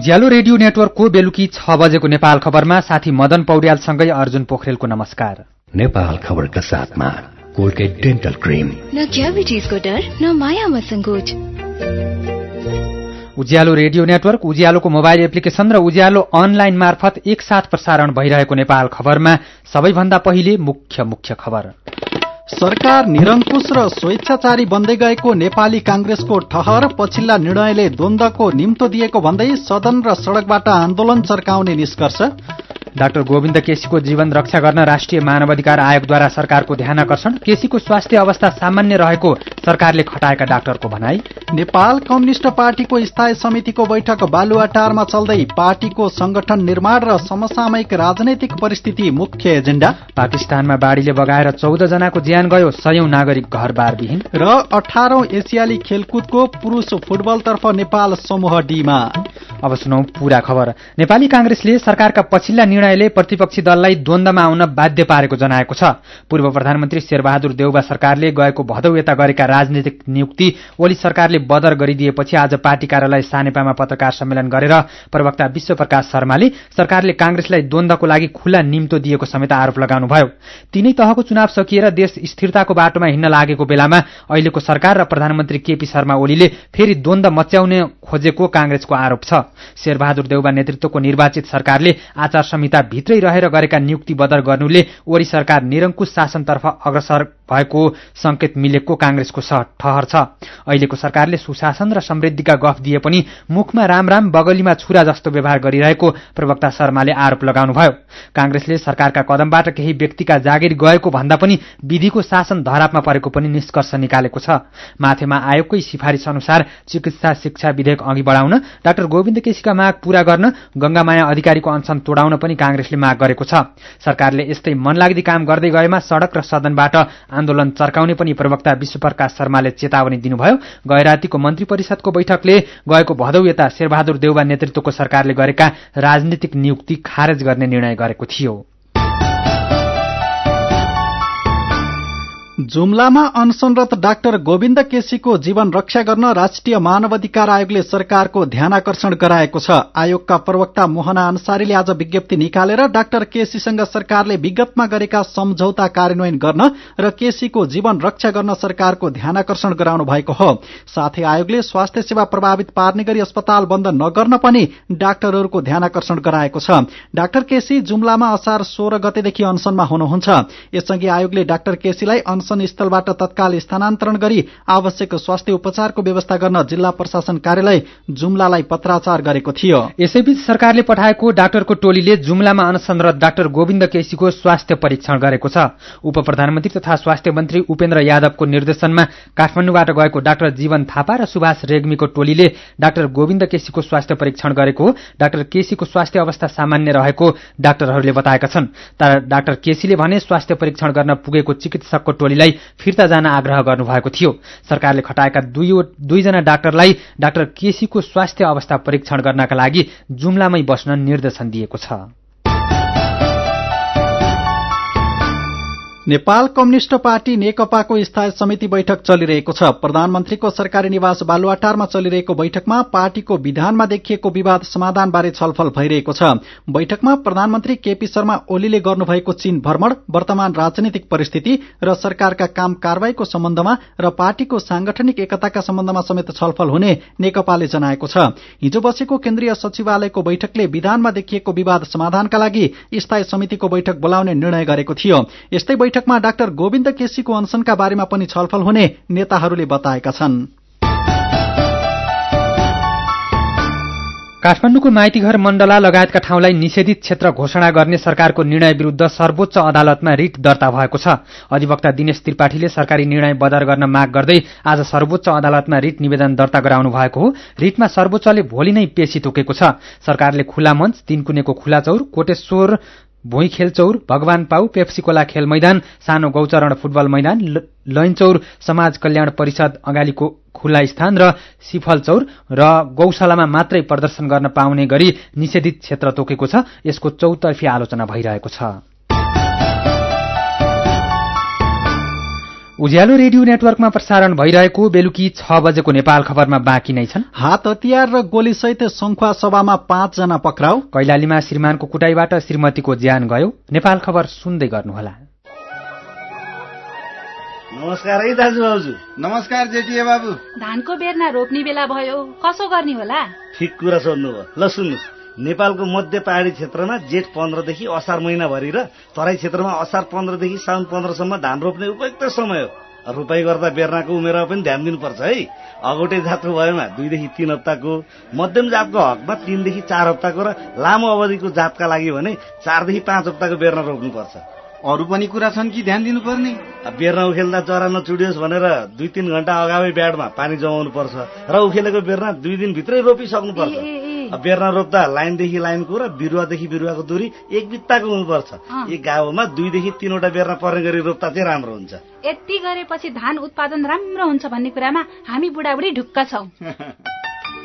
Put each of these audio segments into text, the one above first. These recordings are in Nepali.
उज्यालो रेडियो नेटवर्कको बेलुकी छ बजेको नेपाल खबरमा साथी मदन पौड्यालसँगै अर्जुन पोखरेलको नमस्कार। नेपाल खबरका साथमा कोलगेट डेन्टल क्रिम। न क्याभिटिजको डर न मायामा सङ्कोच। उज्यालो रेडियो नेटवर्क उज्यालोको मोबाइल एप्लिकेशन र उज्यालो अनलाइन मार्फत एकसाथ प्रसारण भइरहेको नेपाल खबरमा सबैभन्दा पहिले मुख्य मुख्य खबर। सरकार निरङ्कुश र स्वेच्छाचारी बन्दै गएको नेपाली कांग्रेसको ठहर पछिल्ला निर्णयले द्वन्द्वको निम्तो दिएको भन्दै सदन र सड़कबाट आन्दोलन चर्काउने निष्कर्ष। डाक्टर गोविन्द केसीको जीवन रक्षा गर्न राष्ट्रिय मानवाधिकार आयोगद्वारा सरकारको ध्यान आकर्षण केसीको स्वास्थ्य अवस्था सामान्य रहेको सरकारले खटाएका डाक्टरको भनाई। नेपाल कम्युनिष्ट पार्टीको स्थायी समितिको बैठक बालुवाटारमा चल्दै पार्टीको संगठन निर्माण र समसामयिक राजनैतिक परिस्थिति मुख्य एजेण्डा पाकिस्तानमा बाढ़ीले बगाएर चौध जनाको ज्यान गयो सयौं नागरिक घरबारविहीन र अठारौं एसियाली खेलकुदको पुरूष फुटबलतर्फ नेपाल समूह डीमा। अब सुनौ पूरा खबर। नेपाली कांग्रेसले सरकारका पछिल्ला निर्णयले प्रतिपक्षी दललाई द्वन्दमा आउन बाध्य पारेको जनाएको छ। पूर्व प्रधानमन्त्री शेरबहादुर देउबा सरकारले गएको भदौ यता गरेका राजनीतिक नियुक्ति ओली सरकारले बदर गरिदिएपछि आज पार्टी कार्यालय सानेपामा पत्रकार सम्मेलन गरेर प्रवक्ता विश्वप्रकाश शर्माले सरकारले कांग्रेसलाई द्वन्दको लागि खुल्ला निम्तो दिएको समेत आरोप लगाउनुभयो। तीनै तहको चुनाव सकिएर देश स्थिरताको बाटोमा हिँड्न लागेको बेलामा अहिलेको सरकार र प्रधानमन्त्री केपी शर्मा ओलीले फेरि द्वन्द मच्याउने खोजेको कांग्रेसको आरोप छ। शेरबहादुर देउबा नेतृत्वको निर्वाचित सरकारले आचार संहिता भित्रै रहेर गरेका नियुक्ति बदर गर्नुले ओरी सरकार निरङ्कुश शासनतर्फ अग्रसर भएको संकेत मिलेको कांग्रेसको ठहर छ। अहिलेको सरकारले सुशासन र समृद्धिका गफ दिए पनि मुखमा राम राम बगलीमा छुरा जस्तो व्यवहार गरिरहेको प्रवक्ता शर्माले आरोप लगाउनुभयो। कांग्रेसले सरकारका कदमबाट केही व्यक्तिका जागिर गएको भन्दा पनि विधिको शासन धरापमा परेको पनि निष्कर्ष निकालेको छ। माथेमा आयोगकै सिफारिश अनुसार चिकित्सा शिक्षा विधेयक अघि बढाउन डाक्टर गोविन्द केसीका माग पूरा गर्न गंगामाया अधिकारीको अनसन तोडाउन पनि कांग्रेसले माग गरेको छ। सरकारले यस्तै मनलाग्दी काम गर्दै गएमा सड़क र सदनबाट आन्दोलन चर्काउने पनि प्रवक्ता विश्वप्रकाश शर्माले चेतावनी दिनुभयो। गैरातीको मन्त्री परिषदको बैठकले गएको भदौ यता शेरबहादुर देउबा नेतृत्वको सरकारले गरेका राजनीतिक नियुक्ति खारेज गर्ने निर्णय गरेको थियो। जुम्लामा अनसनरत डाक्टर गोविन्द केसीको जीवन रक्षा गर्न राष्ट्रिय मानवाधिकार आयोगले सरकारको ध्यान आकर्षण गराएको छ। आयोगका प्रवक्ता मोहना अन्सारीले आज विज्ञप्ति निकालेर डाक्टर केसीसँग सरकारले विगतमा गरेका सम्झौता कार्यान्वयन गर्न र केसीको जीवन रक्षा गर्न सरकारको ध्यान आकर्षण गराउनु भएको हो। साथै आयोगले स्वास्थ्य सेवा प्रभावित पार्ने गरी अस्पताल बन्द नगर्न पनि डाक्टरहरूको ध्यान आकर्षण गराएको छ। डाक्टर केसी जुम्लामा असार सोह्र गतेदेखि अनसनमा हुनुहुन्छ। यसअघि आयोगले डाक्टर केसीलाई अनसन स्थलबाट तत्काल स्थानान्तरण गरी आवश्यक स्वास्थ्य उपचारको व्यवस्था गर्न जिल्ला प्रशासन कार्यालय जुम्लालाई पत्राचार गरेको थियो। यसैबीच सरकारले पठाएको डाक्टरको टोलीले जुम्लामा अनसनरत डाक्टर गोविन्द केसीको स्वास्थ्य परीक्षण गरेको छ। उप प्रधानमन्त्री तथा स्वास्थ्य मन्त्री उपेन्द्र यादवको निर्देशनमा काठमाडौँबाट गएको डाक्टर जीवन थापा र सुभाष रेग्मीको टोलीले डाक्टर गोविन्द केसीको स्वास्थ्य परीक्षण गरेको डाक्टर केसीको स्वास्थ्य अवस्था सामान्य रहेको डाक्टरहरूले बताएका छन्। तर डाक्टर केसीले भने स्वास्थ्य परीक्षण गर्न पुगेको चिकित्सकको टोलीलाई फिर्ता जान आग्रह गर्नुभएको थियो। सरकारले खटाएका दुईजना डाक्टरलाई डाक्टर केसीको स्वास्थ्य अवस्था परीक्षण गर्नका लागि जुम्लामै बस्न निर्देशन दिएको छ। नेपाल कम्युनिष्ट पार्टी नेकपाको स्थायी समिति बैठक चलिरहेको छ। प्रधानमन्त्रीको सरकारी निवास बालुवाटारमा चलिरहेको बैठकमा पार्टीको विधानमा देखिएको विवाद समाधानबारे छलफल भइरहेको छ। बैठकमा प्रधानमन्त्री केपी शर्मा ओलीले गर्नुभएको चीन भ्रमण वर्तमान राजनीतिक परिस्थिति र सरकारका काम कारवाहीको सम्बन्धमा र पार्टीको सांगठनिक एकताका सम्बन्धमा समेत छलफल हुने नेकपाले जनाएको छ। हिजो बसेको केन्द्रीय सचिवालयको बैठकले विधानमा देखिएको विवाद समाधानका लागि स्थायी समितिको बैठक बोलाउने निर्णय गरेको थियो। यस्तै बैठकमा डाक्टर गोविन्द केसीको अनसनका बारेमा पनि छलफल हुने नेताहरूले बताएका छन्। काठमाडौँको माइतीघर मण्डला लगायतका ठाउँलाई निषेधित क्षेत्र घोषणा गर्ने सरकारको निर्णय विरूद्ध सर्वोच्च अदालतमा रिट दर्ता भएको छ। अधिवक्ता दिनेश त्रिपाठीले सरकारी निर्णय बदर गर्न माग गर्दै आज सर्वोच्च अदालतमा रिट निवेदन दर्ता गराउनु भएको हो। रिटमा सर्वोच्चले भोलि नै पेशी तोकेको छ। सरकारले खुला मञ्च तीनकुनेको खुला चौर कोटेश्वर भुइँ खेलचौर भगवान पाउ पेप्सीकोला खेल मैदान सानो गौचरण फुटबल मैदान लैनचौर समाज कल्याण परिषद अगाडिको खुल्ला स्थान र सिफलचौर र गौशालामा मात्रै प्रदर्शन गर्न पाउने गरी निषेधित क्षेत्र तोकेको छ यसको चौतर्फी आलोचना भइरहेको छ। उज्यालो रेडियो नेटवर्कमा प्रसारण भइरहेको बेलुकी छ बजेको नेपाल खबरमा बाँकी नै छन्। हात हतियार र गोलीसहित संखुवा सभामा पाँचजना पक्राउ। कैलालीमा श्रीमानको कुटाईबाट श्रीमतीको ज्यान गयो। नेपाल खबर सुन्दै गर्नुहोला। नमस्कार है दाजु भाउजू नमस्कार जेटिए बाबु। धानको बेर्ना रोप्ने बेला भयो। कसो गर्ने होला? ठिक कुरा सोध्नुभयो। ल सुन्नुहोस्। नेपालको मध्य पहाडी क्षेत्रमा जेठ पन्ध्रदेखि असार महिनाभरि र तराई क्षेत्रमा असार पन्ध्रदेखि साउन पन्ध्रसम्म धान रोप्ने उपयुक्त समय हो। रोपाई गर्दा बेर्नाको उमेरमा पनि ध्यान दिनुपर्छ है। अगौटे जातको भएमा दुईदेखि तीन हप्ताको मध्यम जातको हकमा तीनदेखि चार हप्ताको र लामो अवधिको जातका लागि भने चारदेखि पाँच हप्ताको बेर्ना रोप्नुपर्छ। अरू पनि कुरा छन् कि ध्यान दिनुपर्ने? बेर्ना उखेल्दा चरा नचुडियोस् भनेर दुई तिन घन्टा अगावै ब्याडमा पानी जमाउनु पर्छ र उखेलेको बेर्ना दुई दिनभित्रै रोपिसक्नु पर्छ बेर्ना रोप्दा लाइनदेखि लाइनको र बिरुवादेखि बिरुवाको दूरी एक बित्ताको हुनुपर्छ। एक गाउँमा दुईदेखि तीनवटा बेर्ना पर्ने गरी रोप्दा चाहिँ राम्रो हुन्छ। यति गरेपछि धान उत्पादन राम्रो हुन्छ भन्ने कुरामा हामी बुढाबुढी ढुक्क छौ।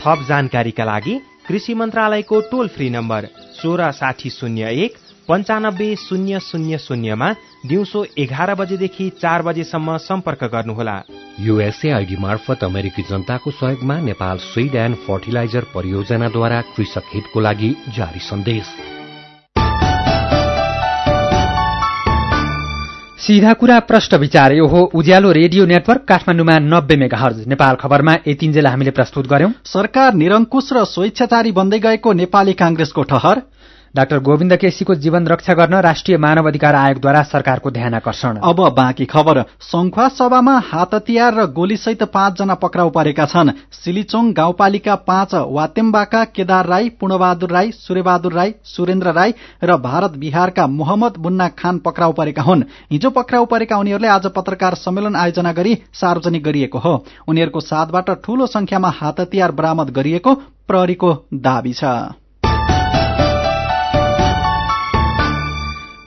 थप जानकारीका लागि कृषि मन्त्रालयको टोल फ्री नम्बर सोह्र साठी शून्य एक पन्चानब्बे शून्य शून्य शून्यमा दिउँसो एघार बजेदेखि चार बजेसम्म सम्पर्क गर्नुहोला। युएसएआईडी मार्फत अमेरिकी जनताको सहयोगमा नेपाल स्विड एन्ड फर्टिलाइजर परियोजनाद्वारा कृषक हितको लागि जारी सन्देश। सिधा कुरा प्रष्ट विचार यो हो। उज्यालो रेडियो नेटवर्क काठमाडौँमा नब्बे मेगाहर्ज। नेपाल खबरमा यतिन्जेल हामीले प्रस्तुत गर्यौं। सरकार निरङ्कुश र स्वेच्छाचारी बन्दै गएको नेपाली कांग्रेसको ठहर। डाक्टर गोविन्द केसीको जीवन रक्षा गर्न राष्ट्रिय मानव अधिकार आयोगद्वारा सरकारको ध्यान आकर्षण। अब बाँकी खबर। संखुवा सभामा हात हतियार र गोलीसहित पाँचजना पक्राउ परेका छन्। सिलिचोङ गाउँपालिका पाँच वातेम्बाका केदार राई पूर्णबहादुर राई सूर्यबहादुर राई सुरेन्द्र राई र भारत बिहारका मोहम्मद मुन्ना खान पक्राउ परेका हुन्। हिजो पक्राउ परेका उनीहरूले आज पत्रकार सम्मेलन आयोजना गरी सार्वजनिक गरिएको हो। उनीहरूको साथबाट ठूलो संख्यामा हात हतियार बरामद गरिएको प्रहरीको दावी छ।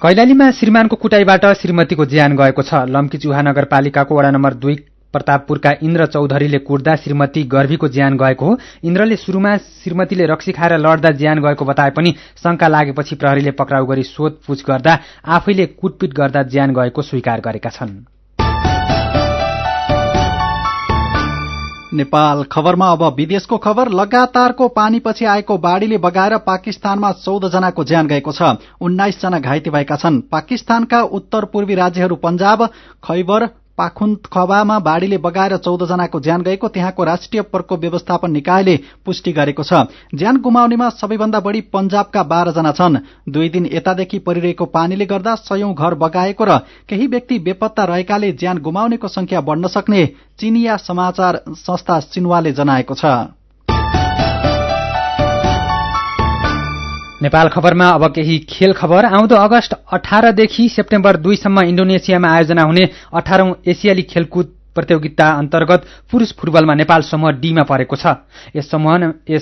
कैलालीमा श्रीमानको कुटाईबाट श्रीमतीको ज्यान गएको छ। लम्की चुहा नगरपालिकाको वडा नम्बर दुई प्रतापपुरका इन्द्र चौधरीले कुट्दा श्रीमती गर्भीको ज्यान गएको हो। इन्द्रले शुरूमा श्रीमतीले रक्सी खाएर लड्दा ज्यान गएको बताए पनि शंका लागेपछि प्रहरीले पक्राउ गरी सोधपूछ गर्दा आफैले कुटपिट गर्दा ज्यान गएको स्वीकार गरेका छन्। नेपाल खबरमा अब विदेशको खबर लगातारको पानीपछि आएको बाढ़ीले बगाएर पाकिस्तानमा चौध जनाको ज्यान गएको छ। उन्नाइस जना घाइते भएका छन्। पाकिस्तानका उत्तर पूर्वी राज्यहरू पंजाब खैबर पाखुन्खवामा बाढ़ीले बगाएर चौध जनाको ज्यान गएको त्यहाँको राष्ट्रिय प्रकोप व्यवस्थापन निकायले पुष्टि गरेको छ। ज्यान गुमाउनेमा सबैभन्दा बढ़ी पञ्जाबका बाह्र जना छन्। दुई दिन यतादेखि परिरहेको पानीले गर्दा सयौं घर बगाएको र केही व्यक्ति बेपत्ता रहेकाले ज्यान गुमाउनेको संख्या बढ़न सक्ने चिनिया समाचार संस्था सिन्वाले जनाएको छ। नेपाल खबरमा अब केही खेल खबर। आउँदो अगस्त अठारदेखि सेप्टेम्बर दुईसम्म इण्डोनेसियामा आयोजना हुने अठारौं एसियाली खेलकुद प्रतियोगिता अन्तर्गत पुरूष फुटबलमा नेपाल समूह डीमा परेको छ। यस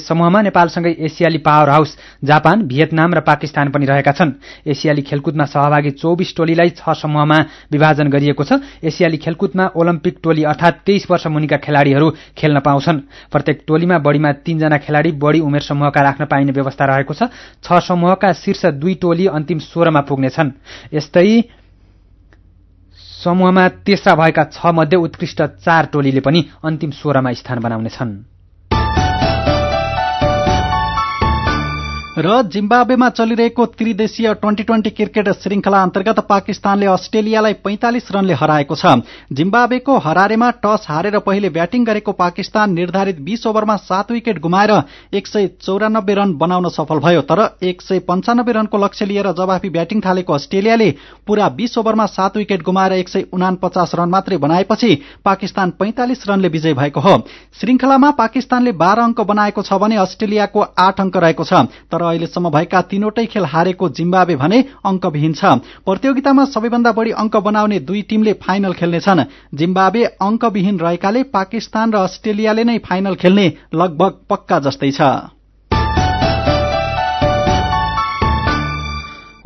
समूहमा नेपालसँगै एसियाली पावर हाउस जापान भियतनाम र पाकिस्तान पनि रहेका छन्। एसियाली खेलकुदमा सहभागी चौबिस टोलीलाई छ समूहमा विभाजन गरिएको छ। एसियाली खेलकुदमा ओलम्पिक टोली अर्थात तेइस वर्ष मुनिका खेलाड़ीहरू खेल्न पाउँछन्। प्रत्येक टोलीमा बढ़ीमा तीनजना खेलाड़ी बढ़ी उमेर समूहका राख्न पाइने व्यवस्था रहेको छ समूहका शीर्ष दुई टोली अन्तिम सोह्रमा पुग्नेछन्। यस्तै समूहमा तेस्रा भएका छ मध्ये उत्कृष्ट चार टोलीले पनि अन्तिम सोह्रमा स्थान बनाउनेछन्। र जिम्बाब्वेमा चलिरहेको त्रिदेशीय ट्वेन्टी ट्वेन्टी क्रिकेट श्रृंखला अन्तर्गत पाकिस्तानले अस्ट्रेलियालाई पैंतालिस रनले हराएको छ। जिम्बाब्वेको हरारेमा टस हारेर पहिले ब्याटिङ गरेको पाकिस्तान निर्धारित बीस ओभरमा सात विकेट गुमाएर एक सय चौरानब्बे रन बनाउन सफल भयो तर एक सय पञ्चानब्बे रनको लक्ष्य लिएर जवाफी ब्याटिङ थालेको अस्ट्रेलियाले पूरा बीस ओभरमा सात विकेट गुमाएर एक सय उनापचास रन मात्रै बनाएपछि पाकिस्तान पैंतालिस रनले विजय भएको हो। श्रृंखलामा पाकिस्तानले बाह्र अङ्क बनाएको छ भने अस्ट्रेलियाको आठ अङ्क रहेको छ तर अहिलेसम्म भएका तीनवटै खेल हारेको जिम्बावे भने अङ्कविहीन छ। प्रतियोगितामा सबैभन्दा बढ़ी अङ्क बनाउने दुई टीमले फाइनल खेल्नेछन्। जिम्बावे अङ्कविहीन रहेकाले पाकिस्तान र अस्ट्रेलियाले नै फाइनल खेल्ने लगभग पक्का जस्तै छ।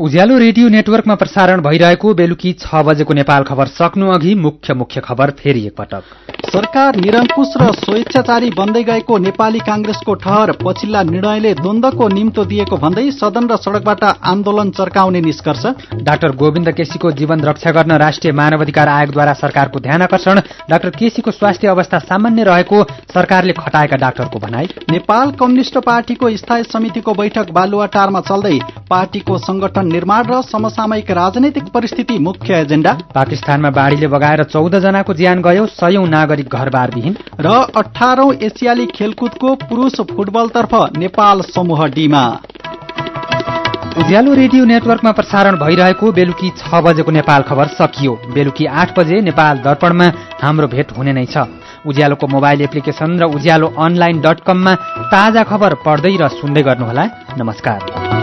उज्यालो रेडियो नेटवर्कमा प्रसारण भइरहेको बेलुकी छ बजेको नेपाल खबर सक्नु अघि मुख्य मुख्य खबर फेरि एकपटक। सरकार निरङ्कुश र स्वेच्छाचारी बन्दै गएको नेपाली कांग्रेसको ठहर पछिल्ला निर्णयले द्वन्द्वको निम्तो दिएको भन्दै सदन र सड़कबाट आन्दोलन चर्काउने निष्कर्ष। डाक्टर गोविन्द केसीको जीवन रक्षा गर्न राष्ट्रिय मानवाधिकार आयोगद्वारा सरकारको ध्यान आकर्षण डाक्टर केसीको स्वास्थ्य अवस्था सामान्य रहेको सरकारले खटाएका डाक्टरको भनाई। नेपाल कम्युनिष्ट पार्टीको स्थायी समितिको बैठक बालुवाटारमा चल्दै पार्टीको संगठन निर्माण र समसामयिक राजनैतिक परिस्थिति मुख्य एजेण्डा पाकिस्तानमा बाढ़ीले बगाएर चौध जनाको ज्यान गयो सयौं नागरिक घरबारविहीन। र अठारौं एसियाली खेलकुदको पुरूष फुटबलतर्फ नेपाल समूह डीमा। उज्यालो रेडियो नेटवर्कमा प्रसारण भइरहेको बेलुकी छ बजेको नेपाल खबर सकियो। बेलुकी आठ बजे नेपाल दर्पणमा हाम्रो भेट हुने नै छ। उज्यालोको मोबाइल एप्लिकेशन र उज्यालो अनलाइन डट कममा ताजा खबर पढ्दै र सुन्दै गर्नुहोला। नमस्कार।